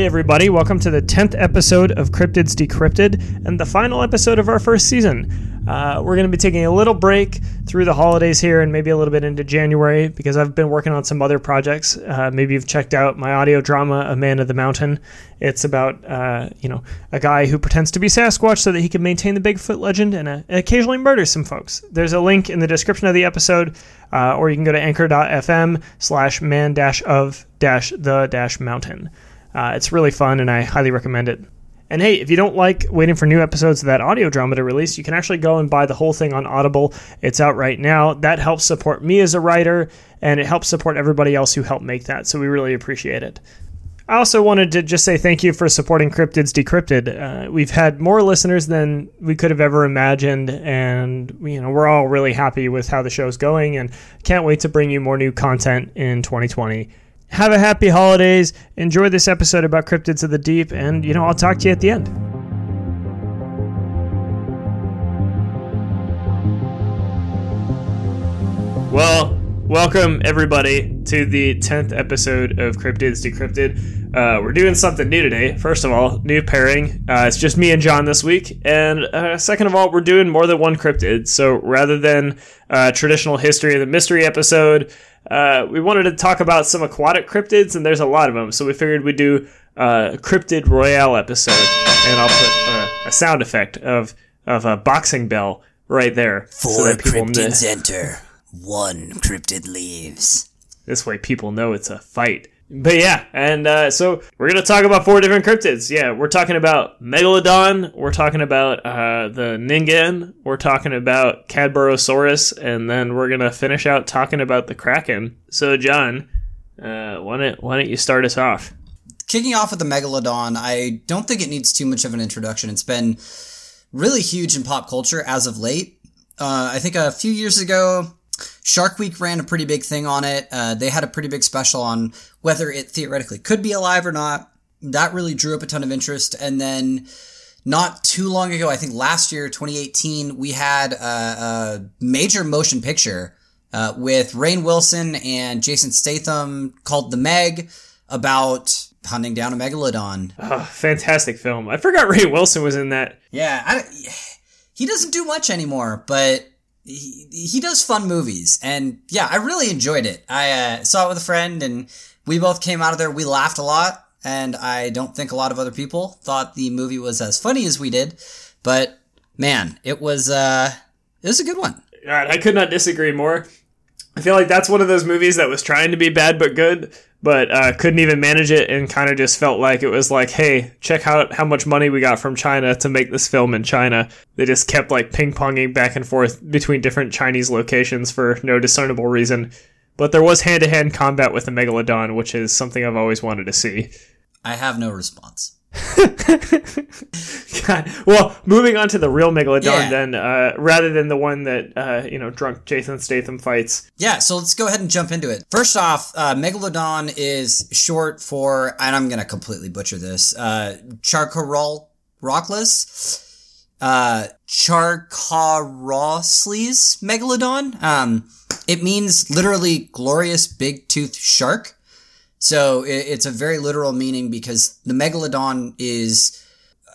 Hey, everybody, welcome to the 10th episode of Cryptids Decrypted and the final episode of our first season. Uh, we're going to be taking a little break through the holidays here and maybe a little bit into January because I've been working on some other projects. Uh, maybe you've checked out my audio drama, A Man of the Mountain. It's about, uh, you know, a guy who pretends to be Sasquatch so that he can maintain the Bigfoot legend and, uh, occasionally murder some folks. There's a link in the description of the episode, uh, or you can go to anchor.fm slash man dash of dash the dash mountain. Uh, it's really fun, and I highly recommend it. And hey, if you don't like waiting for new episodes of that audio drama to release, you can actually go and buy the whole thing on Audible. It's out right now. That helps support me as a writer, and it helps support everybody else who helped make that. So we really appreciate it. I also wanted to just say thank you for supporting Cryptids Decrypted. Uh, we've had more listeners than we could have ever imagined, and you know we're all really happy with how the show's going, and can't wait to bring you more new content in 2020 have a happy holidays. Enjoy this episode about cryptids of the deep, and you know, I'll talk to you at the end. Well, welcome everybody to the 10th episode of Cryptids Decrypted. Uh, we're doing something new today. First of all, new pairing. Uh, it's just me and John this week. And uh, second of all, we're doing more than one cryptid. So rather than uh, traditional history of the mystery episode, uh, we wanted to talk about some aquatic cryptids, and there's a lot of them. So we figured we'd do a cryptid royale episode, and I'll put uh, a sound effect of of a boxing bell right there. Four so cryptids enter, one cryptid leaves. This way, people know it's a fight. But yeah, and uh, so we're gonna talk about four different cryptids. Yeah, we're talking about Megalodon, we're talking about uh, the Ningen, we're talking about Cadborosaurus, and then we're gonna finish out talking about the Kraken. So, John, uh, why don't why don't you start us off? Kicking off with the Megalodon, I don't think it needs too much of an introduction. It's been really huge in pop culture as of late. Uh, I think a few years ago, Shark Week ran a pretty big thing on it. Uh, they had a pretty big special on whether it theoretically could be alive or not. That really drew up a ton of interest. And then not too long ago, I think last year, 2018, we had a, a major motion picture uh, with Rainn Wilson and Jason Statham called The Meg about hunting down a megalodon. Oh, fantastic film. I forgot Rainn Wilson was in that. Yeah, I, he doesn't do much anymore, but he, he does fun movies. And yeah, I really enjoyed it. I uh, saw it with a friend and we both came out of there. We laughed a lot. And I don't think a lot of other people thought the movie was as funny as we did. But man, it was, uh, it was a good one. God, I could not disagree more. I feel like that's one of those movies that was trying to be bad but good, but uh, couldn't even manage it, and kind of just felt like it was like, hey, check out how much money we got from China to make this film in China. They just kept like ping ponging back and forth between different Chinese locations for no discernible reason. But there was hand to hand combat with the megalodon, which is something I've always wanted to see. I have no response. God. Well, moving on to the real Megalodon, yeah. then, uh, rather than the one that uh, you know drunk Jason Statham fights. Yeah, so let's go ahead and jump into it. First off, uh, Megalodon is short for, and I'm gonna completely butcher this, uh, Charcarol Rockless. Uh, Charcarosles Megalodon. Um, it means literally glorious big tooth shark. So it's a very literal meaning because the megalodon is,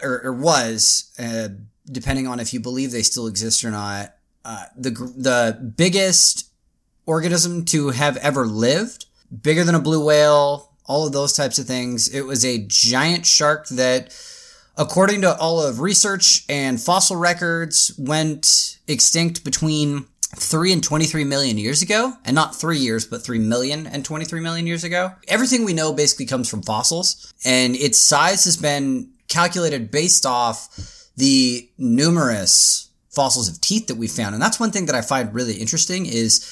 or, or was, uh, depending on if you believe they still exist or not, uh, the the biggest organism to have ever lived, bigger than a blue whale, all of those types of things. It was a giant shark that, according to all of research and fossil records, went extinct between 3 and 23 million years ago, and not 3 years, but 3 million and 23 million years ago. Everything we know basically comes from fossils, and its size has been calculated based off the numerous fossils of teeth that we found. And that's one thing that I find really interesting is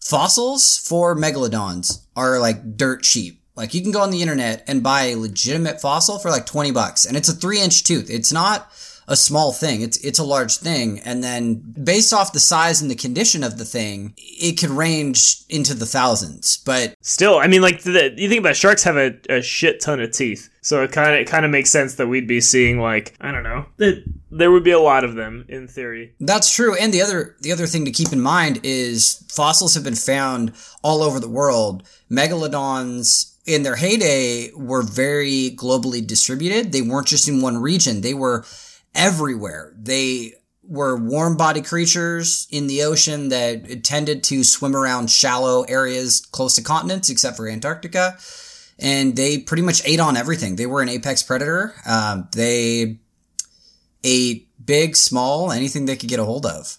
fossils for megalodons are like dirt cheap. Like you can go on the internet and buy a legitimate fossil for like 20 bucks and it's a three inch tooth. It's not a small thing. It's it's a large thing, and then based off the size and the condition of the thing, it could range into the thousands. But still, I mean, like the, you think about sharks have a, a shit ton of teeth, so it kind of it kind of makes sense that we'd be seeing like I don't know that there would be a lot of them in theory. That's true. And the other the other thing to keep in mind is fossils have been found all over the world. Megalodons in their heyday were very globally distributed. They weren't just in one region. They were everywhere. They were warm body creatures in the ocean that tended to swim around shallow areas close to continents, except for Antarctica. And they pretty much ate on everything. They were an apex predator. Um, they ate big, small, anything they could get a hold of.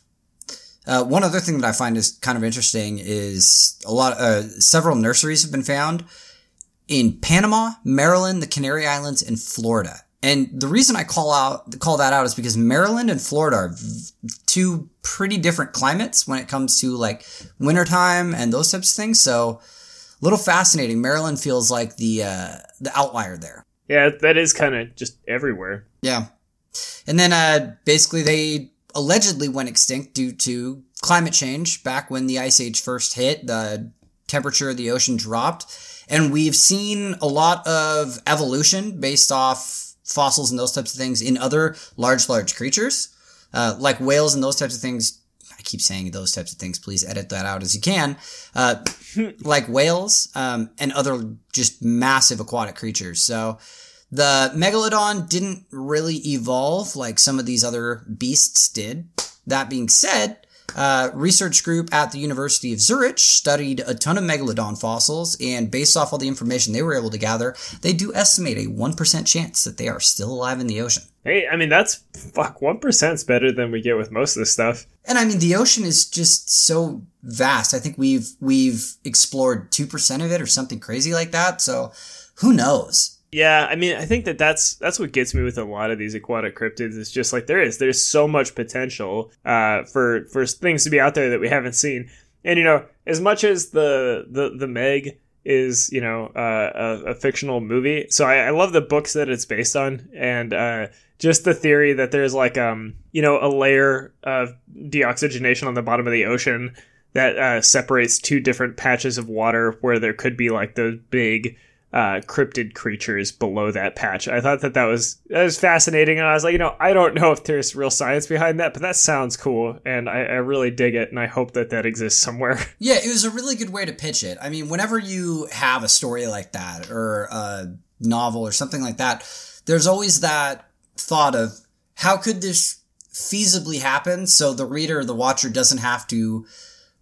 Uh, one other thing that I find is kind of interesting is a lot, uh, several nurseries have been found in Panama, Maryland, the Canary Islands, and Florida. And the reason I call out call that out is because Maryland and Florida are two pretty different climates when it comes to like wintertime and those types of things. So a little fascinating. Maryland feels like the uh, the outlier there. Yeah, that is kind of just everywhere. Yeah. And then uh, basically they allegedly went extinct due to climate change back when the ice age first hit. The temperature of the ocean dropped. And we've seen a lot of evolution based off fossils and those types of things in other large, large creatures, uh, like whales and those types of things. I keep saying those types of things. Please edit that out as you can. Uh, like whales um, and other just massive aquatic creatures. So the megalodon didn't really evolve like some of these other beasts did. That being said, uh, research group at the University of Zurich studied a ton of megalodon fossils, and based off all the information they were able to gather, they do estimate a 1% chance that they are still alive in the ocean. Hey, I mean, that's fuck, 1%'s better than we get with most of this stuff. And I mean, the ocean is just so vast. I think we've, we've explored 2% of it or something crazy like that. So who knows? Yeah, I mean, I think that that's that's what gets me with a lot of these aquatic cryptids. It's just like there is there's so much potential uh, for for things to be out there that we haven't seen. And you know, as much as the the the Meg is you know uh, a, a, fictional movie, so I, I, love the books that it's based on, and uh, just the theory that there's like um you know a layer of deoxygenation on the bottom of the ocean that uh, separates two different patches of water where there could be like those big uh, cryptid creatures below that patch. I thought that that was that was fascinating, and I was like, you know, I don't know if there's real science behind that, but that sounds cool, and I, I really dig it, and I hope that that exists somewhere. Yeah, it was a really good way to pitch it. I mean, whenever you have a story like that or a novel or something like that, there's always that thought of how could this feasibly happen so the reader or the watcher doesn't have to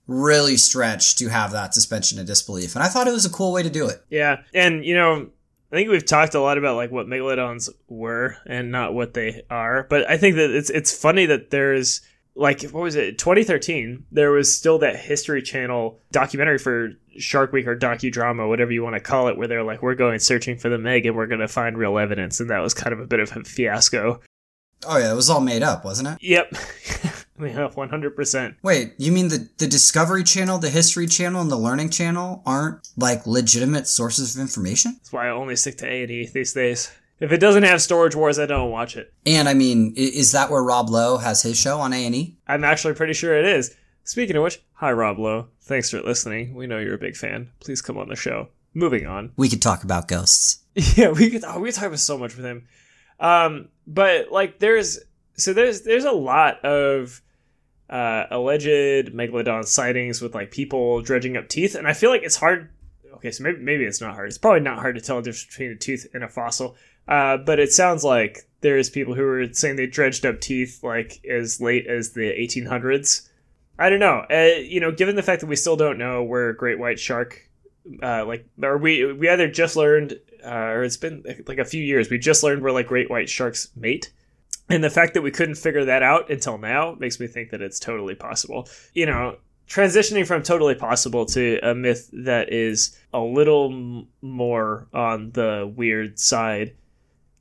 really stretch to have that suspension of disbelief. And I thought it was a cool way to do it. Yeah. And, you know, I think we've talked a lot about like what megalodons were and not what they are. But I think that it's it's funny that there's like what was it 2013 there was still that history channel documentary for shark week or docudrama whatever you want to call it where they're like we're going searching for the meg and we're going to find real evidence and that was kind of a bit of a fiasco oh yeah it was all made up wasn't it yep Yeah, one hundred percent. Wait, you mean the the Discovery Channel, the History Channel, and the Learning Channel aren't like legitimate sources of information? That's why I only stick to A and E these days. If it doesn't have Storage Wars, I don't watch it. And I mean, is that where Rob Lowe has his show on A and E? I'm actually pretty sure it is. Speaking of which, hi Rob Lowe. Thanks for listening. We know you're a big fan. Please come on the show. Moving on. We could talk about ghosts. Yeah, we could. Oh, we could talk about so much with him. Um, but like, there's so there's there's a lot of uh, alleged megalodon sightings with like people dredging up teeth, and I feel like it's hard. Okay, so maybe maybe it's not hard. It's probably not hard to tell the difference between a tooth and a fossil. Uh, but it sounds like there's people who are saying they dredged up teeth like as late as the 1800s. I don't know. Uh, you know, given the fact that we still don't know where great white shark, uh, like, or we we either just learned, uh, or it's been like a few years, we just learned where like great white sharks mate and the fact that we couldn't figure that out until now makes me think that it's totally possible. You know, transitioning from totally possible to a myth that is a little more on the weird side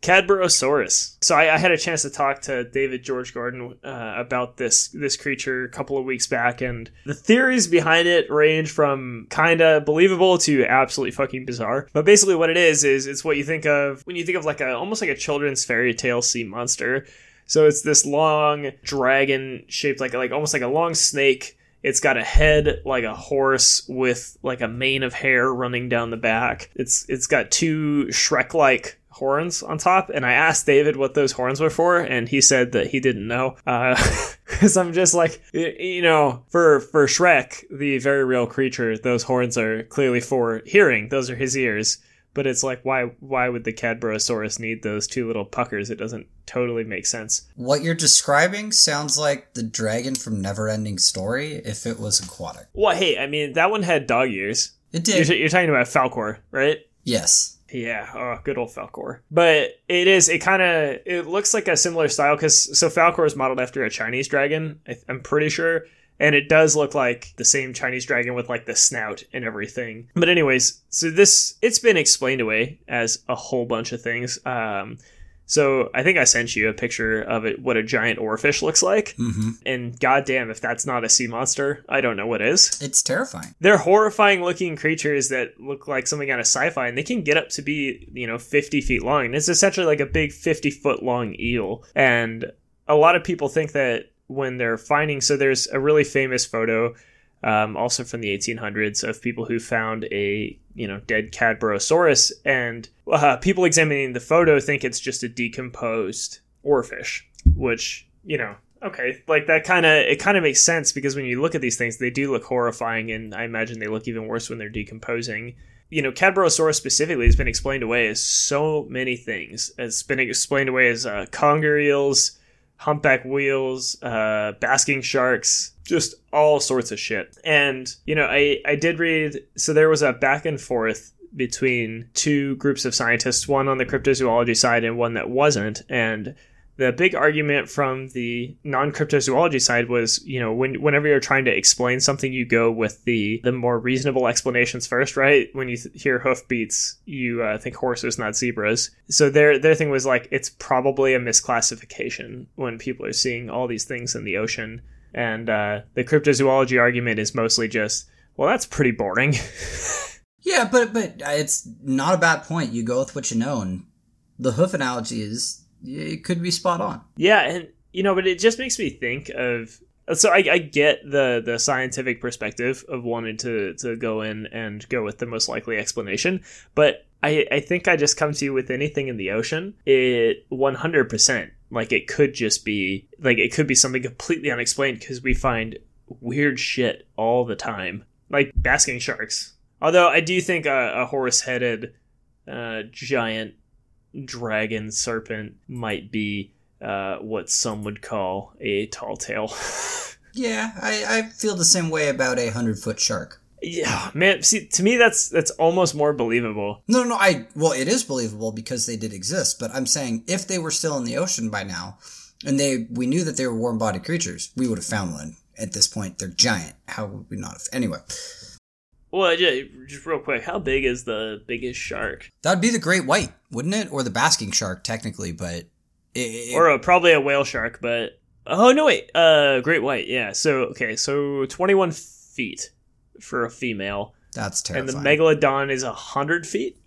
Cadborosaurus. So I, I, had a chance to talk to David George Gordon uh, about this this creature a couple of weeks back, and the theories behind it range from kind of believable to absolutely fucking bizarre. But basically, what it is is it's what you think of when you think of like a almost like a children's fairy tale sea monster. So it's this long dragon shaped like like almost like a long snake. It's got a head like a horse with like a mane of hair running down the back. It's it's got two Shrek like horns on top and i asked david what those horns were for and he said that he didn't know because uh, i'm just like you know for for shrek the very real creature those horns are clearly for hearing those are his ears but it's like why why would the Cadborosaurus need those two little puckers? It doesn't totally make sense. What you're describing sounds like the dragon from Neverending Story if it was aquatic. Well, hey, I mean that one had dog ears. It You're, did. you're talking about Falkor, right? Yes. Yeah, oh, good old Falkor. But it is, it kind of, it looks like a similar style because, so Falkor is modeled after a Chinese dragon, I, I'm pretty sure. And it does look like the same Chinese dragon with like the snout and everything. But, anyways, so this, it's been explained away as a whole bunch of things. Um, so I think I sent you a picture of it, what a giant oarfish looks like. Mm-hmm. And goddamn, if that's not a sea monster, I don't know what is. It's terrifying. They're horrifying looking creatures that look like something out of sci-fi, and they can get up to be, you know, 50 feet long. And it's essentially like a big 50 foot long eel. And a lot of people think that when they're finding, so there's a really famous photo, um, also from the 1800s, of people who found a, you know, dead Cadborosaurus, and uh, people examining the photo think it's just a decomposed oarfish, which, you know, okay like that kind of it kind of makes sense because when you look at these things they do look horrifying and i imagine they look even worse when they're decomposing. You know cadborosaurus specifically has been explained away as so many things it's been explained away as uh, conger eels humpback wheels uh, basking sharks just all sorts of shit. And you know i i did read so there was a back and forth between two groups of scientists one on the cryptozoology side and one that wasn't. And the big argument from the non-cryptozoology side was you know when whenever you're trying to explain something you go with the the more reasonable explanations first right? When you th- hear hoofbeats you uh, think horses not zebras. So their their thing was like it's probably a misclassification when people are seeing all these things in the ocean. And uh, the cryptozoology argument is mostly just well that's pretty boring. Yeah, but but it's not a bad point. You go with what you know, and the hoof analogy is it could be spot on. Yeah, and you know, but it just makes me think of. So I, I get the the scientific perspective of wanting to to go in and go with the most likely explanation, but I I think I just come to you with anything in the ocean. It one hundred percent like it could just be like it could be something completely unexplained because we find weird shit all the time, like basking sharks. Although I do think a, a horse headed uh, giant dragon serpent might be uh, what some would call a tall tale. Yeah, I, I feel the same way about a hundred foot shark. yeah, man. See, to me, that's that's almost more believable. No, no, I well, it is believable because they did exist. But I'm saying if they were still in the ocean by now, and they we knew that they were warm bodied creatures, we would have found one. At this point, they're giant. How would we not have? Anyway, Well, yeah, just real quick, how big is the biggest shark? that'd be the great white, wouldn't it, or the basking shark, technically? But it, Or uh, probably a whale shark, but oh no, wait, uh, great white. Yeah. So okay, so twenty one feet for a female, that's terrifying. and the megalodon is hundred feet.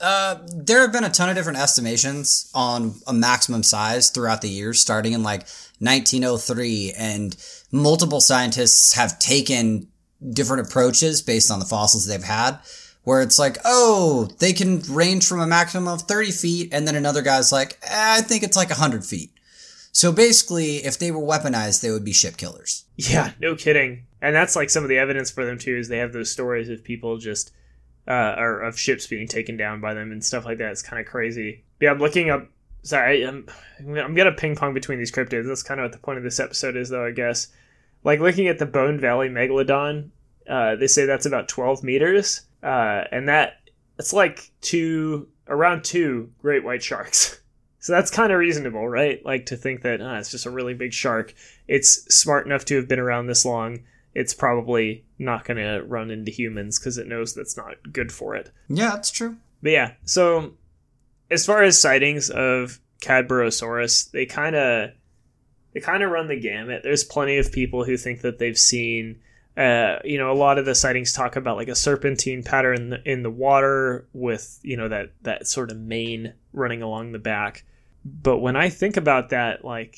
Uh, there have been a ton of different estimations on a maximum size throughout the years, starting in like 1903, and multiple scientists have taken different approaches based on the fossils they've had. Where it's like, oh, they can range from a maximum of 30 feet, and then another guy's like, eh, I think it's like 100 feet. So basically, if they were weaponized, they would be ship killers. Yeah, no kidding. And that's like some of the evidence for them too. Is they have those stories of people just, uh, or of ships being taken down by them and stuff like that. It's kind of crazy. But yeah, I'm looking up. Sorry, I'm I'm gonna ping pong between these cryptids. That's kind of what the point of this episode is, though. I guess. Like looking at the Bone Valley Megalodon, uh, they say that's about 12 meters, uh, and that it's like two around two great white sharks. So that's kind of reasonable, right? Like to think that ah, it's just a really big shark. It's smart enough to have been around this long. It's probably not going to run into humans because it knows that's not good for it. Yeah, that's true. But yeah, so as far as sightings of Cadborosaurus, they kind of they kind of run the gamut. There's plenty of people who think that they've seen uh, you know, a lot of the sightings talk about like a serpentine pattern in the, in the water with, you know, that that sort of mane running along the back. But when I think about that, like,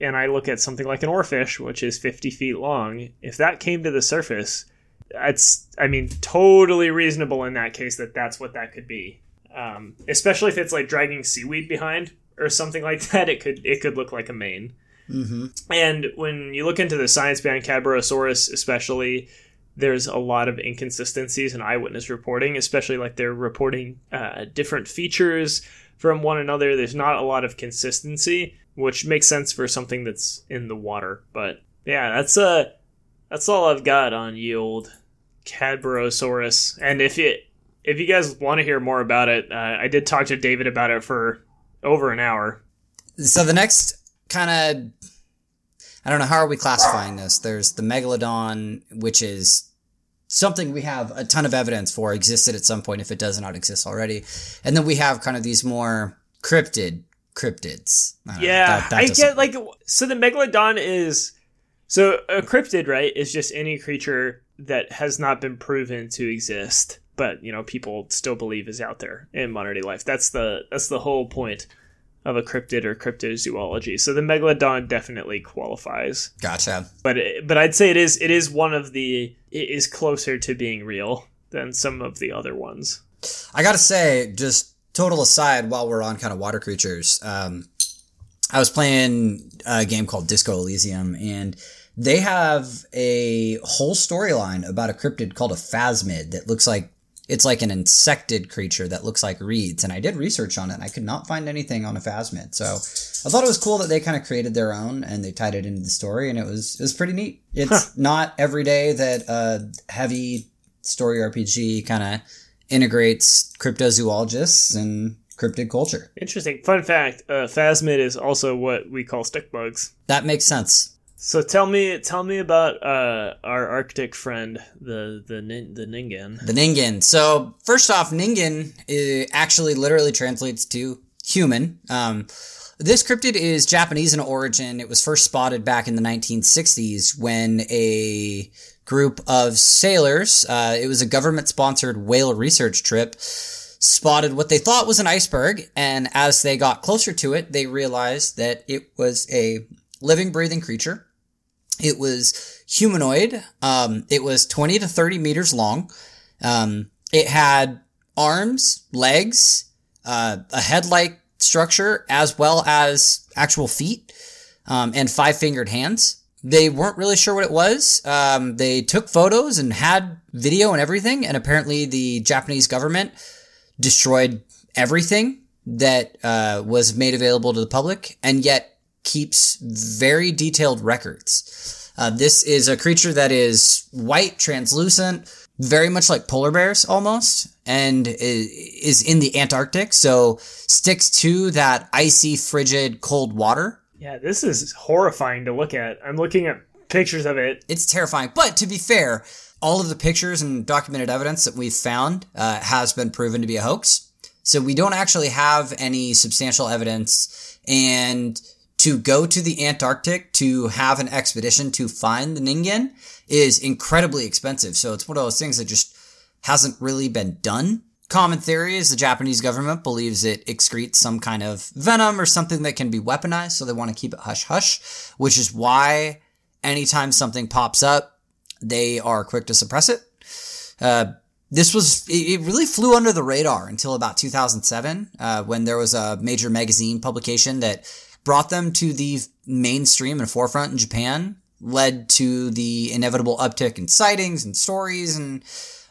and I look at something like an oarfish, which is 50 feet long, if that came to the surface, it's, I mean, totally reasonable in that case that that's what that could be. Um, especially if it's like dragging seaweed behind or something like that, it could it could look like a mane. Mm-hmm. And when you look into the science behind Cadborosaurus, especially, there's a lot of inconsistencies in eyewitness reporting, especially like they're reporting uh, different features from one another. There's not a lot of consistency, which makes sense for something that's in the water. But yeah, that's uh that's all I've got on you old Cadborosaurus. And if it if you guys want to hear more about it, uh, I did talk to David about it for over an hour. So the next kind of I don't know how are we classifying this. There's the megalodon, which is something we have a ton of evidence for existed at some point if it does not exist already, and then we have kind of these more cryptid cryptids. I don't know, Yeah, that- that I get like so the megalodon is so a cryptid, right? Is just any creature that has not been proven to exist, but you know people still believe is out there in modern day life. That's the that's the whole point of a cryptid or cryptozoology. So the megalodon definitely qualifies, Gotcha. but it, but I'd say it is it is one of the it is closer to being real than some of the other ones. I gotta say, just total aside, while we're on kind of water creatures, um, I was playing a game called Disco Elysium, and they have a whole storyline about a cryptid called a phasmid that looks like it's like an insected creature that looks like reeds. And I did research on it, and I could not find anything on a phasmid. So I thought it was cool that they kind of created their own and they tied it into the story, and it was it was pretty neat. It's not every day that a heavy story RPG kind of integrates cryptozoologists and cryptid culture. Interesting fun fact: uh, phasmid is also what we call stick bugs. That makes sense. So tell me, tell me about uh, our Arctic friend, the the the Ningen. The Ningen. So first off, Ningen uh, actually literally translates to human. Um, this cryptid is Japanese in origin. It was first spotted back in the 1960s when a group of sailors, uh, it was a government sponsored whale research trip, spotted what they thought was an iceberg. And as they got closer to it, they realized that it was a living, breathing creature. It was humanoid. Um, it was 20 to 30 meters long. Um, it had arms, legs, uh, a head-like structure, as well as actual feet, um, and five-fingered hands. They weren't really sure what it was. Um, they took photos and had video and everything, and apparently the Japanese government destroyed everything that uh, was made available to the public, and yet keeps very detailed records. Uh, this is a creature that is white, translucent, very much like polar bears almost, and is in the Antarctic, so sticks to that icy, frigid, cold water. Yeah, this is horrifying to look at. I'm looking at pictures of it. It's terrifying. But to be fair, all of the pictures and documented evidence that we've found uh, has been proven to be a hoax. So we don't actually have any substantial evidence. And to go to the Antarctic to have an expedition to find the Ningen is incredibly expensive. So it's one of those things that just hasn't really been done. Common theory is the Japanese government believes it excretes some kind of venom or something that can be weaponized, so they want to keep it hush hush, which is why anytime something pops up, they are quick to suppress it. Uh, this was, it really flew under the radar until about 2007, uh, when there was a major magazine publication that brought them to the mainstream and forefront in Japan, led to the inevitable uptick in sightings and stories, and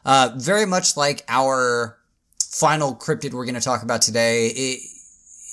uh, very much like our final cryptid we're going to talk about today, it,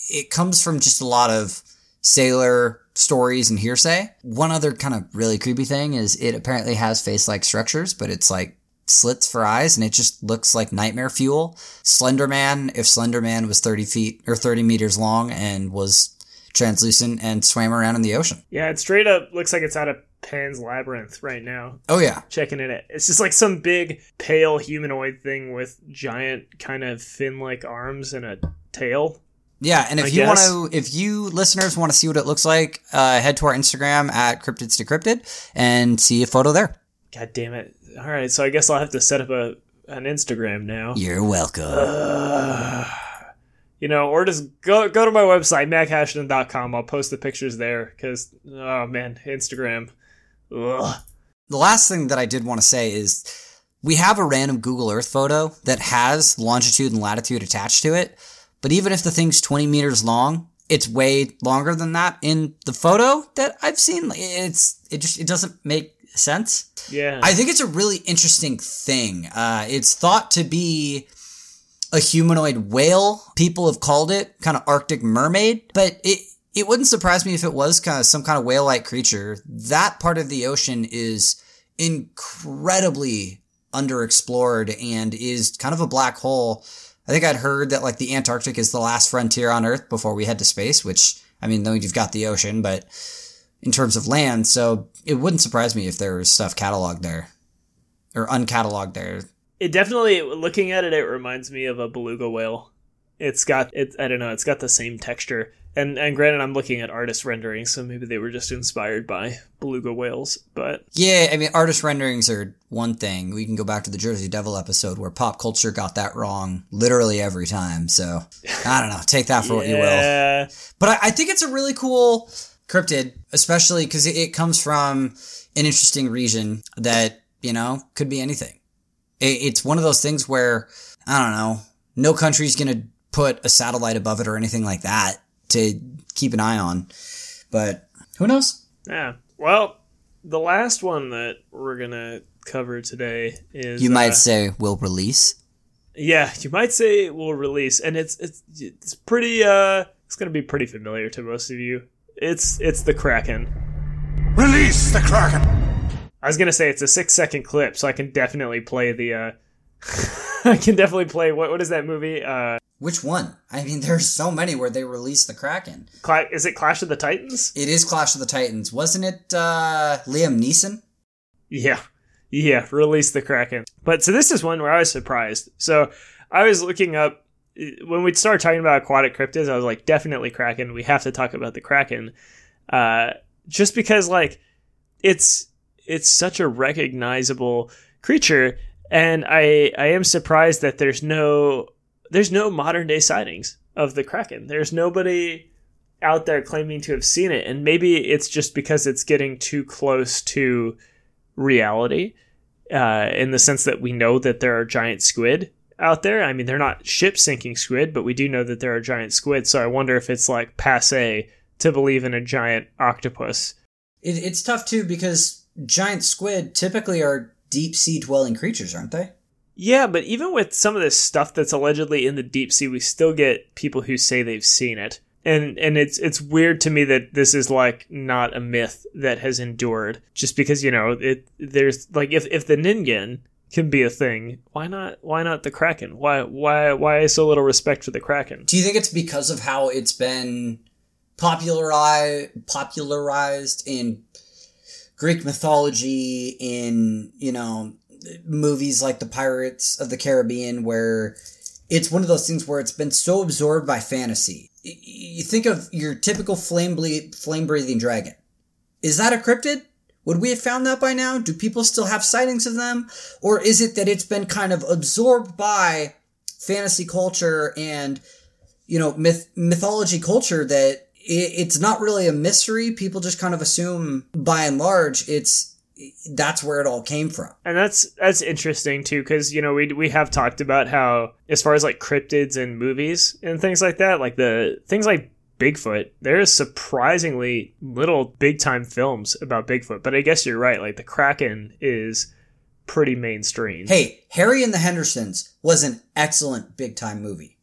it comes from just a lot of sailor stories and hearsay. One other kind of really creepy thing is it apparently has face-like structures, but it's like slits for eyes and it just looks like nightmare fuel. Slenderman, if Slenderman was 30 feet or 30 meters long and was translucent and swam around in the ocean. Yeah, it straight up looks like it's out of Pan's Labyrinth right now. Oh yeah. Checking it out. It's just like some big, pale humanoid thing with giant, kind of fin-like arms and a tail. Yeah, and if I you want to, if you listeners want to see what it looks like, uh, head to our Instagram at Cryptids Decrypted and see a photo there. God damn it! All right, so I guess I'll have to set up a an Instagram now. You're welcome. You know, or just go go to my website macashton.com. I'll post the pictures there because oh man, Instagram. Ugh. The last thing that I did want to say is we have a random Google Earth photo that has longitude and latitude attached to it. But even if the thing's 20 meters long, it's way longer than that in the photo that I've seen. It's, it just, it doesn't make sense. Yeah. I think it's a really interesting thing. Uh, it's thought to be a humanoid whale. People have called it kind of Arctic mermaid, but it it wouldn't surprise me if it was kind of some kind of whale-like creature. That part of the ocean is incredibly underexplored and is kind of a black hole. I think I'd heard that like the Antarctic is the last frontier on Earth before we head to space, which I mean, though you've got the ocean, but in terms of land, so it wouldn't surprise me if there was stuff cataloged there or uncatalogued there. It definitely looking at it it reminds me of a beluga whale it's got it i don't know it's got the same texture and and granted i'm looking at artist renderings so maybe they were just inspired by beluga whales but Yeah, I mean, artist renderings are one thing. We can go back to the Jersey Devil episode where pop culture got that wrong literally every time. So I don't know. Take that for what you will. But I, I think it's a really cool cryptid, especially because it, it comes from an interesting region that, you know, could be anything. It, it's one of those things where, I don't know, no country's going to put a satellite above it or anything like that to keep an eye on. But who knows? yeah well the last one that we're gonna cover today is You might uh, say will release. yeah you might say it will release and it's it's it's pretty uh it's gonna be pretty familiar to most of you it's it's the kraken Release the Kraken! I was gonna say it's a six second clip, so I can definitely play the. uh I can definitely play what what is that movie? Uh, Which one? I mean, there's so many where they release the Kraken. Cla- is it Clash of the Titans? It is Clash of the Titans. Wasn't it uh, Liam Neeson? Yeah, yeah, release the Kraken. But so this is one where I was surprised. So I was looking up when we started talking about aquatic cryptids. I was like, definitely Kraken. We have to talk about the Kraken, uh, just because like it's it's such a recognizable creature, and I I am surprised that there's no there's no modern day sightings of the Kraken. There's nobody out there claiming to have seen it, and maybe it's just because it's getting too close to reality uh, in the sense that we know that there are giant squid out there. I mean, they're not ship sinking squid, but we do know that there are giant squid. So I wonder if it's like passe to believe in a giant octopus. It, it's tough too because giant squid typically are deep sea dwelling creatures, aren't they? Yeah, but even with some of this stuff that's allegedly in the deep sea, we still get people who say they've seen it. And and it's it's weird to me that this is like not a myth that has endured just because, you know, it there's like if if the Ningen can be a thing, why not why not the Kraken? Why why why so little respect for the Kraken? Do you think it's because of how it's been popularized popularized in Greek mythology in, you know, movies like The Pirates of the Caribbean where it's one of those things where it's been so absorbed by fantasy. You think of your typical flame ble- flame breathing dragon. Is that a cryptid? Would we have found that by now? Do people still have sightings of them? Or is it that it's been kind of absorbed by fantasy culture and you know myth mythology culture that it's not really a mystery people just kind of assume by and large it's that's where it all came from And that's that's interesting too, because you know we we have talked about how as far as like cryptids and movies and things like that, like the things like Bigfoot, there is surprisingly little big time films about Bigfoot. But I guess you're right. Like the Kraken is pretty mainstream. hey harry and the hendersons was an excellent big time movie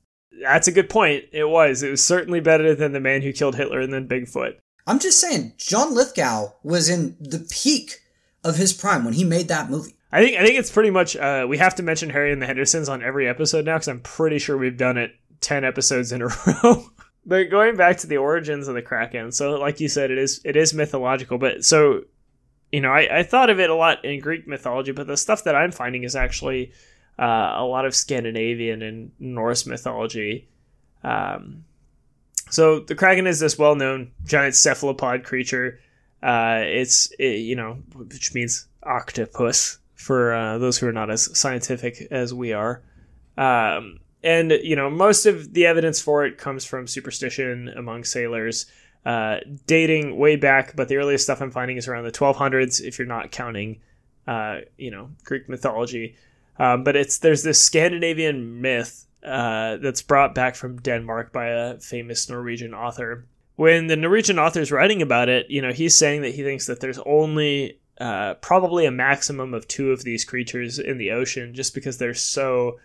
That's a good point. It was. It was certainly better than the man who killed Hitler and then Bigfoot. i'm just saying john lithgow was in the peak of his prime when he made that movie I think I think it's pretty much. Uh, we have to mention Harry and the Hendersons on every episode now because I'm pretty sure we've done it ten episodes in a row. but going back to the origins of the Kraken, so like you said, it is it is mythological. But so you know, I, I thought of it a lot in Greek mythology, but the stuff that I'm finding is actually uh, a lot of Scandinavian and Norse mythology. Um, so the Kraken is this well-known giant cephalopod creature. Uh, it's it, you know, which means octopus for uh, those who are not as scientific as we are. Um, and you know, most of the evidence for it comes from superstition among sailors, uh, dating way back. But the earliest stuff I'm finding is around the 1200s, if you're not counting, uh, you know, Greek mythology. Um, but it's there's this Scandinavian myth uh, that's brought back from Denmark by a famous Norwegian author. When the Norwegian author is writing about it, you know, he's saying that he thinks that there's only uh, probably a maximum of two of these creatures in the ocean just because they're so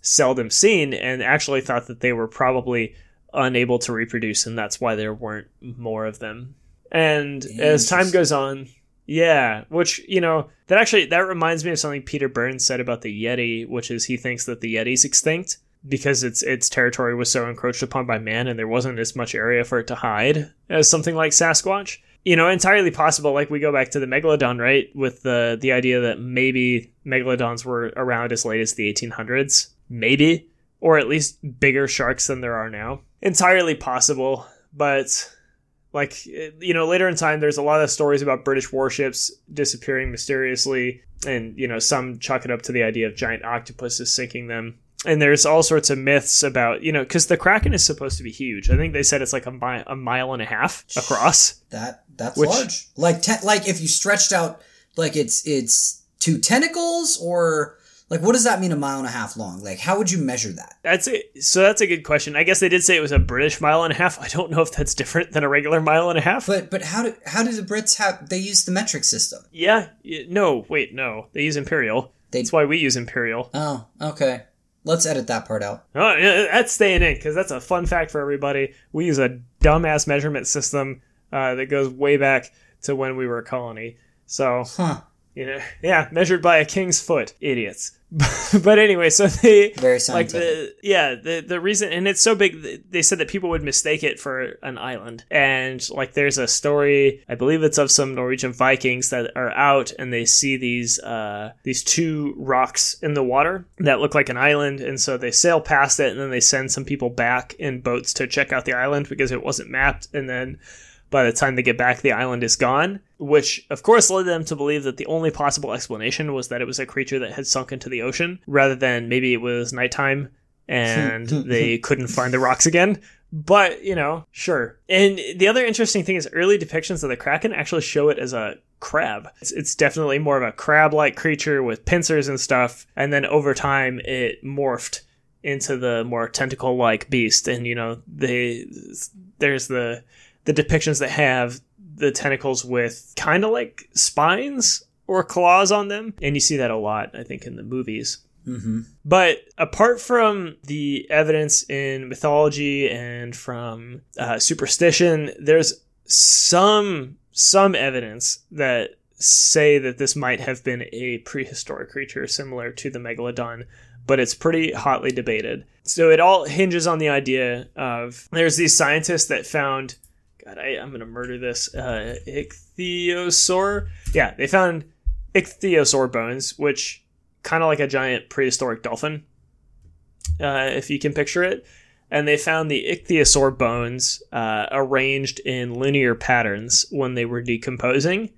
seldom seen and actually thought that they were probably unable to reproduce and that's why there weren't more of them. And as time goes on, yeah, which, you know, that actually that reminds me of something Peter Burns said about the Yeti, which is he thinks that the Yeti's extinct because its its territory was so encroached upon by man and there wasn't as much area for it to hide as something like Sasquatch. You know, entirely possible. Like we go back to the megalodon, right? With the the idea that maybe megalodons were around as late as the 1800s, maybe, or at least bigger sharks than there are now. Entirely possible, but like you know, later in time, there's a lot of stories about British warships disappearing mysteriously, and you know, some chalk it up to the idea of giant octopuses sinking them. And there's all sorts of myths about you know because the kraken is supposed to be huge. I think they said it's like a, mi- a mile and a half across. That that's Which- large. Like te- like if you stretched out like it's it's two tentacles or like what does that mean a mile and a half long? Like how would you measure that? that's it so that's a good question i guess they did say it was a british mile and a half i don't know if that's different than a regular mile and a half But but how do how do the Brits have they use the metric system? yeah no wait no they use imperial They- that's why we use imperial Oh, okay. Let's edit that part out. oh, yeah, that's staying in because that's a fun fact for everybody we use a dumbass measurement system uh, that goes way back to when we were a colony so Huh. You know yeah measured by a king's foot idiots. But anyway so they Very like the yeah the the reason and it's so big they said that people would mistake it for an island. And like there's a story i believe it's of some norwegian vikings that are out and they see these uh these two rocks in the water that look like an island. And so they sail past it and then they send some people back in boats to check out the island because it wasn't mapped. And then by the time they get back, the island is gone, which of course led them to believe that the only possible explanation was that it was a creature that had sunk into the ocean, rather than maybe it was nighttime and they couldn't find the rocks again. But, you know, sure. And the other interesting thing is early depictions of the Kraken actually show it as a crab. It's, it's definitely more of a crab like creature with pincers and stuff. And then over time, it morphed into the more tentacle like beast. And, you know, they, there's the, the depictions that have the tentacles with kind of like spines or claws on them. And you see that a lot, I think, in the movies. mm-hmm. But apart from the evidence in mythology and from uh, superstition, there's some some evidence that say that this might have been a prehistoric creature similar to the megalodon, but it's pretty hotly debated. So it all hinges on the idea of there's these scientists that found God, I, I'm gonna murder this uh, ichthyosaur. Yeah, they found ichthyosaur bones, which kind of like a giant prehistoric dolphin, uh, if you can picture it. And they found the ichthyosaur bones uh, arranged in linear patterns when they were decomposing.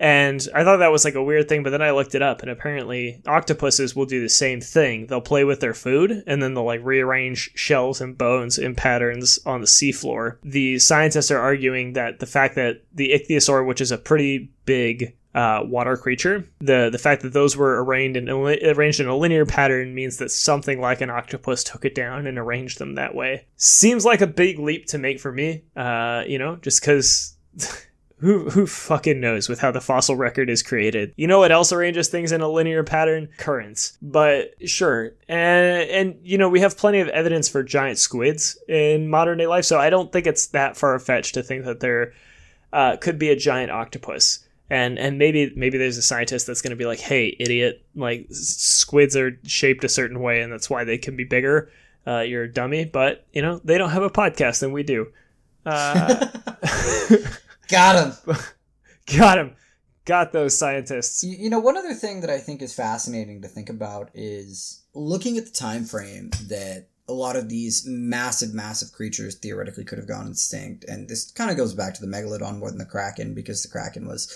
And I thought that was like a weird thing, but then I looked it up, and apparently octopuses will do the same thing. They'll play with their food, and then they'll like rearrange shells and bones in patterns on the seafloor. The scientists are arguing that the fact that the ichthyosaur, which is a pretty big uh, water creature, the the fact that those were arranged in arranged in a linear pattern means that something like an octopus took it down and arranged them that way. Seems like a big leap to make for me, uh, you know, just because. Who, who fucking knows with how the fossil record is created? You know what else arranges things in a linear pattern? Currents. But sure. And, and you know, we have plenty of evidence for giant squids in modern day life, so I don't think it's that far fetched to think that there uh, could be a giant octopus. And, and maybe maybe there's a scientist that's going to be like, hey, idiot, like squids are shaped a certain way and that's why they can be bigger. Uh, you're a dummy, but you know they don't have a podcast and we do. Uh, Got him. Got him. Got those scientists. You, you know, one other thing that I think is fascinating to think about is looking at the time frame that a lot of these massive, massive creatures theoretically could have gone extinct. And this kind of goes back to the megalodon more than the kraken because the kraken was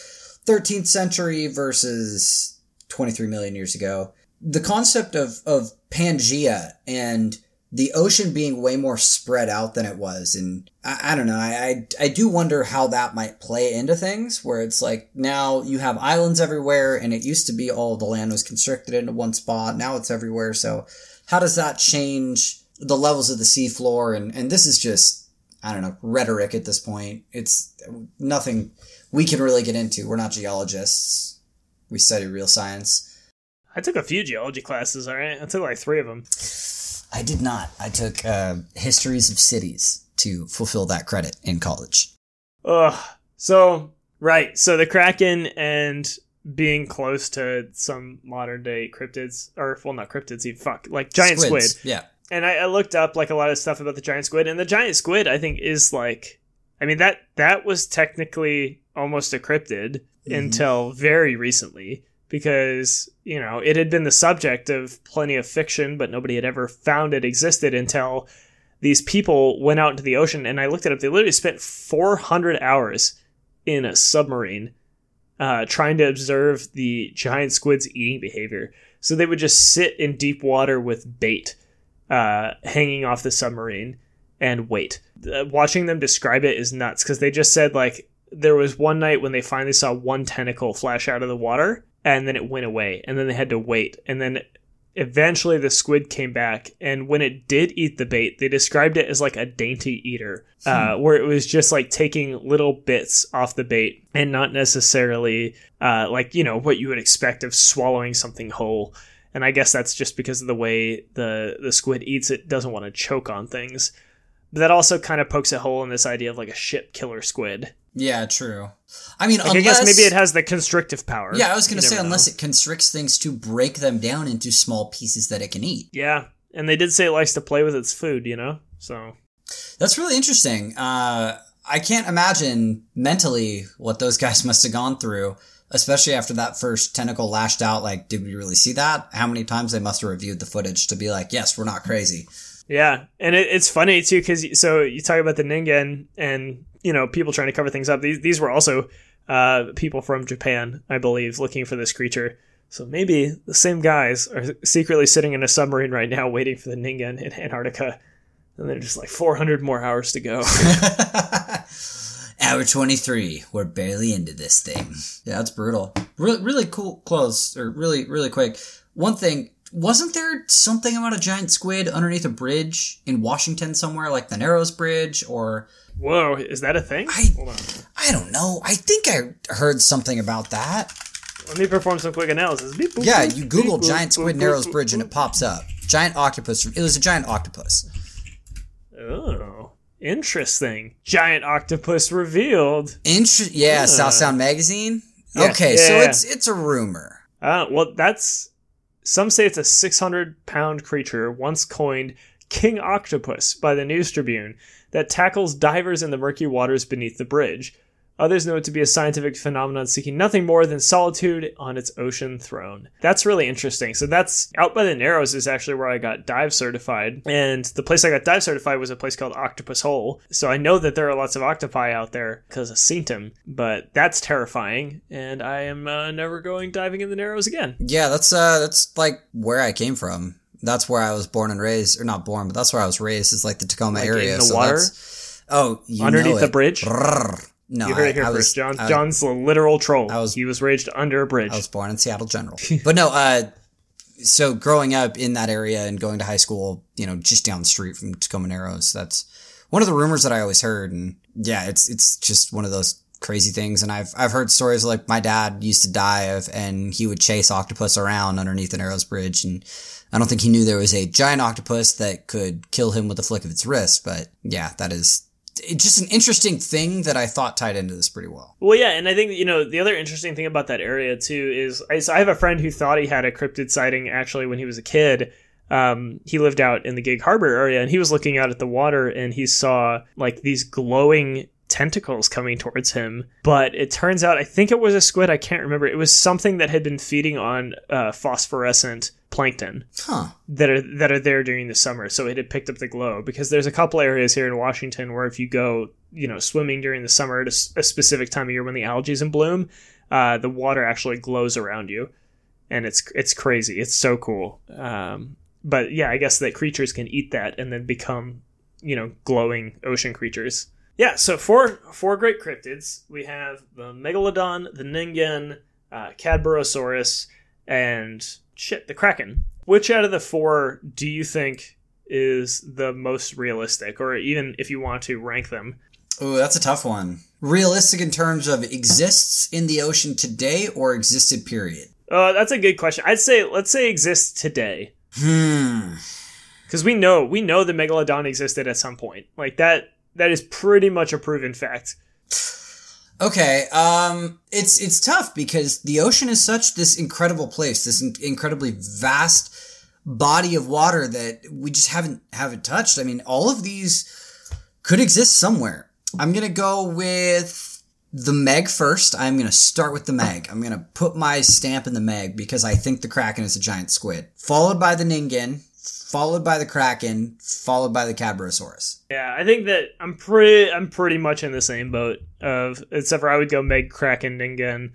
13th century versus 23 million years ago. The concept of, of Pangea and the ocean being way more spread out than it was. And I, I don't know, I, I, I do wonder how that might play into things where it's like now you have islands everywhere and it used to be all the land was constricted into one spot. Now it's everywhere. So how does that change the levels of the seafloor? And, and this is just, I don't know, rhetoric at this point. It's nothing. we can really get into. We're not geologists. We study real science. I took a few geology classes, all right? I took like three of them. I did not. I took uh, histories of cities to fulfill that credit in college. Ugh. So, right. So the Kraken and being close to some modern day cryptids, or, well, not cryptids, even fuck, like giant Squids. squid. Yeah. and I, I looked up like a lot of stuff about the giant squid, and the giant squid I think is like, I mean that that was technically almost a cryptid until very recently because you know it had been the subject of plenty of fiction, but nobody had ever found it existed until these people went out into the ocean, and I looked it up. They literally spent 400 hours in a submarine uh, trying to observe the giant squid's eating behavior. So they would just sit in deep water with bait uh, hanging off the submarine and wait. Uh, watching them describe it is nuts because they just said like there was one night when they finally saw one tentacle flash out of the water and then it went away and then they had to wait and then eventually the squid came back and when it did eat the bait they described it as like a dainty eater uh, where it was just like taking little bits off the bait and not necessarily uh, like you know what you would expect of swallowing something whole. And i guess that's just because of the way the the squid eats it doesn't want to choke on things but that also kind of pokes a hole in this idea of like a ship killer squid Yeah, true. I mean, like, unless i guess maybe it has the constrictive power Yeah, I was gonna say unless know. it constricts things to break them down into small pieces that it can eat. yeah and they did say it likes to play with its food you know so That's really interesting. Uh, I can't imagine mentally what those guys must have gone through, especially after that first tentacle lashed out. Like, did we really see that? How many times they must have reviewed the footage to be like, yes, we're not crazy. Yeah, and it, it's funny too because so you talk about the Ningen and you know people trying to cover things up. These these were also uh, people from Japan, I believe, looking for this creature. So maybe the same guys are secretly sitting in a submarine right now, waiting for the Ningen in Antarctica, and they're just like 400 more hours to go. Hour 23. We're barely into this thing. Yeah, that's brutal. Really, really cool close, or really, really quick. One thing, wasn't there something about a giant squid underneath a bridge in Washington somewhere, like the Narrows Bridge, or Whoa, is that a thing? I- Hold on, I don't know. I think I heard something about that. let me perform some quick analysis. Beep, boop, Yeah, you Google beep, giant boop, squid boop, Narrows Bridge and it pops up. Giant octopus. It was a giant octopus. Oh, interesting. Giant octopus revealed. Inter- yeah, Ah. South Sound Magazine. Yeah, okay, yeah, so yeah. it's it's a rumor. Uh, well, that's some say it's a 600 pound creature once coined King Octopus by the News Tribune that tackles divers in the murky waters beneath the bridge. Others know it to be a scientific phenomenon seeking nothing more than solitude on its ocean throne. That's really interesting. So that's out by the Narrows is actually where I got dive certified, and the place I got dive certified was a place called Octopus Hole. So I know that there are lots of octopi out there because I've seen them, but that's terrifying, and I am uh, never going diving in the Narrows again. Yeah, that's uh that's like where I came from. That's where I was born and raised, or not born, but that's where I was raised. Is like the Tacoma Like area. in the so water? Oh, you Underneath the bridge? Brrr. No, You heard I, it here I first. was, John, I, John's the literal troll. I was- he was raised under a bridge. I was born in Seattle General. but no, uh, so growing up in that area and going to high school, you know, just down the street from Tacoma Narrows, that's one of the rumors that I always heard. And yeah, it's, it's just one of those crazy things. And I've, I've heard stories like my dad used to dive and he would chase octopus around underneath the Narrows Bridge. And I don't think he knew there was a giant octopus that could kill him with a flick of its wrist. But yeah, that is it's just an interesting thing that I thought tied into this pretty well. Well, yeah, and I think you know the other interesting thing about that area too is I, so I have a friend who thought he had a cryptid sighting actually when he was a kid. Um, he lived out in the Gig Harbor area, and he was looking out at the water, and he saw like these glowing tentacles coming towards him. But it turns out, I think it was a squid. I can't remember. It was something that had been feeding on uh, phosphorescent plankton. Huh. that are that are there during the summer. So it had picked up the glow because there's a couple areas here in Washington where if you go you know swimming during the summer at a specific time of year when the algae's in bloom uh, the water actually glows around you. And it's it's crazy. It's so cool. Um, but yeah I guess that creatures can eat that and then become you know glowing ocean creatures. Yeah so four four great cryptids. We have the megalodon the ningen uh, cadborosaurus and shit, the Kraken. Which out of the four do you think is the most realistic, or even if you want to rank them? Oh, that's a tough one. Realistic in terms of exists in the ocean today or existed period? Uh, that's a good question. I'd say let's say exists today. Hmm. Because we know we know the megalodon existed at some point. Like that that is pretty much a proven fact. Okay, um, it's it's tough because the ocean is such this incredible place, this in- incredibly vast body of water that we just haven't haven't touched. I mean, all of these could exist somewhere. I'm gonna go with the Meg first. I'm gonna start with the Meg. I'm gonna put my stamp in the Meg because I think the Kraken is a giant squid, followed by the Ningen, followed by the Kraken, followed by the Cadborosaurus. Yeah, I think that I'm pretty I'm pretty much in the same boat of except for I would go Meg Kraken Ningen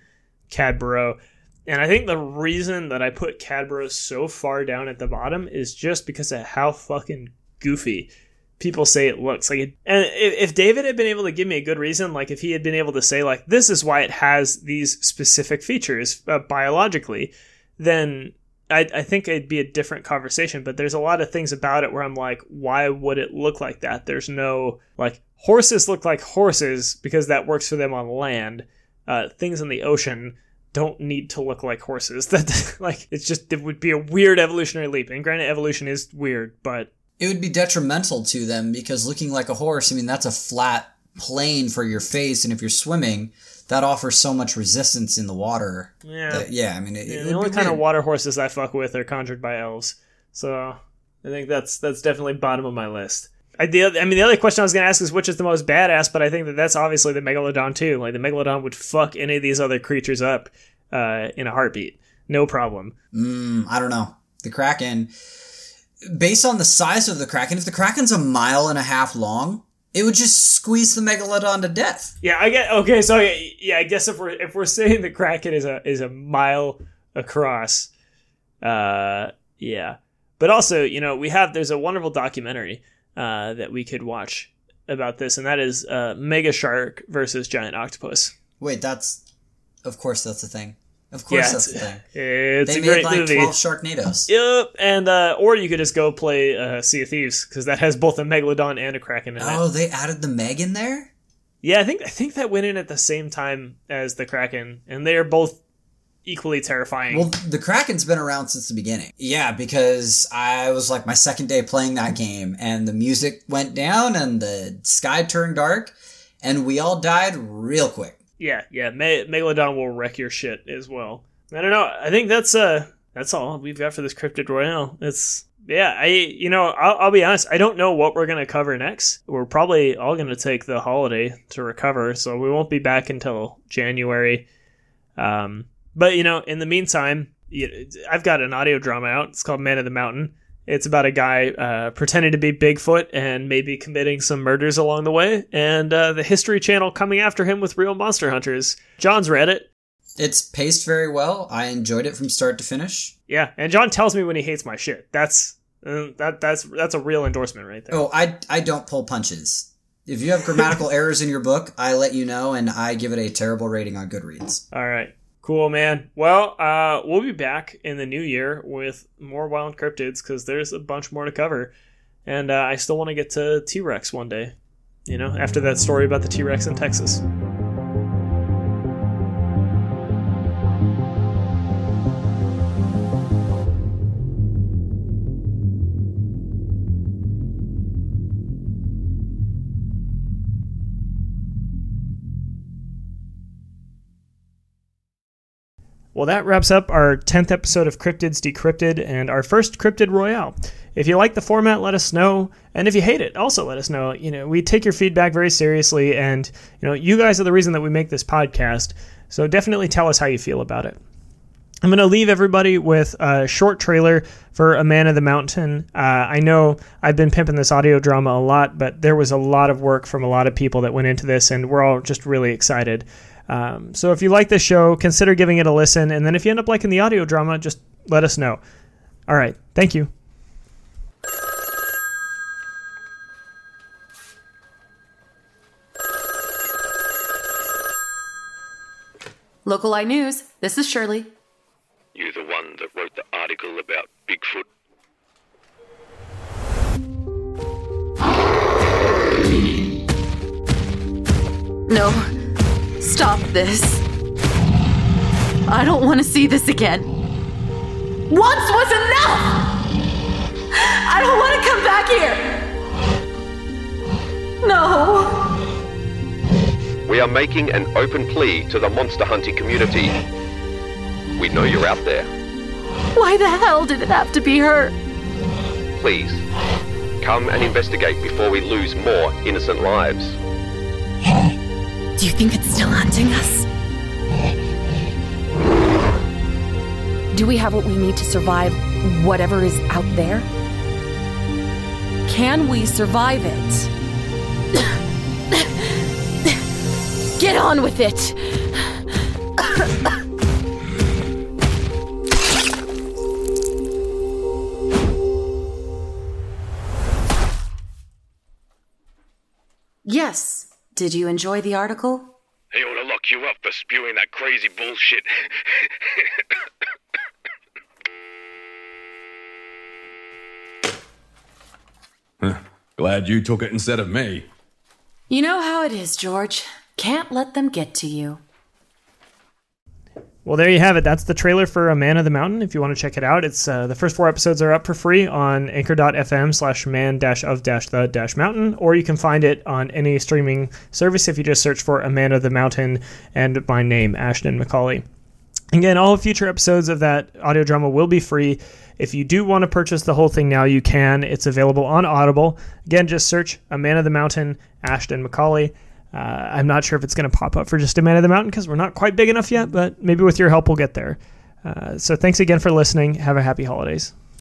Cadboro. And I think the reason that I put Cadboro so far down at the bottom is just because of how fucking goofy people say it looks like it, and if, if david had been able to give me a good reason like if he had been able to say like this is why it has these specific features uh, biologically then I, I think it'd be a different conversation but there's a lot of things about it where i'm like why would it look like that? There's no like horses look like horses because that works for them on land. Uh, things in the ocean don't need to look like horses. That like it's just it would be a weird evolutionary leap. And granted evolution is weird but it would be detrimental to them because looking like a horse, I mean, that's a flat plane for your face, and if you're swimming, that offers so much resistance in the water. Yeah. that- yeah. I mean, it, Yeah, it the only kind of water horses I fuck with are conjured by elves. So I think that's that's definitely bottom of my list. I, the, I mean, the other question I was going to ask is which is the most badass, but I think that that's obviously the megalodon too. Like the megalodon would fuck any of these other creatures up uh, in a heartbeat, no problem. Mm, I don't know. The Kraken, based on the size of the Kraken, if the Kraken's a mile and a half long, it would just squeeze the megalodon to death. Yeah, I get okay. So yeah, I guess if we're if we're saying the kraken is a is a mile across, uh, yeah. But also, you know, we have there's a wonderful documentary uh, that we could watch about this, and that is uh, Mega Shark versus Giant Octopus. Wait, that's, of course, that's the thing. Of course, Yeah, that's it's, the thing. it's They a made great like movie. twelve Sharknadoes. Yep, and uh, or you could just go play uh, Sea of Thieves because that has both a megalodon and a kraken in it. Oh, they added the Meg in there. Yeah, I think I think that went in at the same time as the kraken, and they are both equally terrifying. Well, the Kraken's been around since the beginning. Yeah, because I was like my second day playing that game, and the music went down, and the sky turned dark, and we all died real quick. Yeah, yeah, Me- Megalodon will wreck your shit as well. I don't know. I think that's uh that's all we've got for this cryptid royale. It's yeah, I you know I'll, I'll be honest. I don't know what we're gonna cover next. We're probably all gonna take the holiday to recover, so we won't be back until January. Um, but you know, in the meantime, I've got an audio drama out. It's called Man of the Mountain. It's about a guy uh, pretending to be Bigfoot and maybe committing some murders along the way, and uh, the History Channel coming after him with real monster hunters. John's read it. It's paced very well. I enjoyed it from start to finish. Yeah, and John tells me when he hates my shit. That's uh, that that's that's a real endorsement right there. Oh, I I don't pull punches. If you have grammatical errors in your book, I let you know, and I give it a terrible rating on Goodreads. All right. Cool, man. Well, uh, we'll be back in the new year with more wild cryptids because there's a bunch more to cover, and uh, I still want to get to T Rex one day. You know, after that story about the T Rex in Texas. Well, that wraps up our 10th episode of Cryptids Decrypted and our first Cryptid Royale. If you like the format, let us know. And if you hate it, also let us know. You know, we take your feedback very seriously, and, you know, you guys are the reason that we make this podcast. So definitely tell us how you feel about it. I'm going to leave everybody with a short trailer for A Man of the Mountain. Uh, I know I've been pimping this audio drama a lot, but there was a lot of work from a lot of people that went into this, and we're all just really excited. Um, so if you like this show, consider giving it a listen, and then if you end up liking the audio drama, just let us know. All right, thank you. Local Eye News, this is Shirley. You the one that wrote the article about Bigfoot? No. Stop this. I don't want to see this again. Once was enough! I don't want to come back here! No! We are making an open plea to the monster hunting community. We know you're out there. Why the hell did it have to be her? Please, come and investigate before we lose more innocent lives. Do you think it's still hunting us? Do we have what we need to survive whatever is out there? Can we survive it? Get on with it! Did you enjoy the article? They ought to lock you up for spewing that crazy bullshit. Glad you took it instead of me. You know how it is, George. Can't let them get to you. Well, there you have it. That's the trailer for A Man of the Mountain. If you want to check it out, it's uh, the first four episodes are up for free on anchor.fm slash man dash of dash the dash mountain, or you can find it on any streaming service if you just search for A Man of the Mountain and my name, Ashton McCauley. Again, all future episodes of that audio drama will be free. If you do want to purchase the whole thing now, you can. It's available on Audible. Again, just search A Man of the Mountain, Ashton McCauley. Uh, I'm not sure if it's going to pop up for just A Man of the Mountain because we're not quite big enough yet, but maybe with your help, we'll get there. Uh, so thanks again for listening. Have a happy holidays.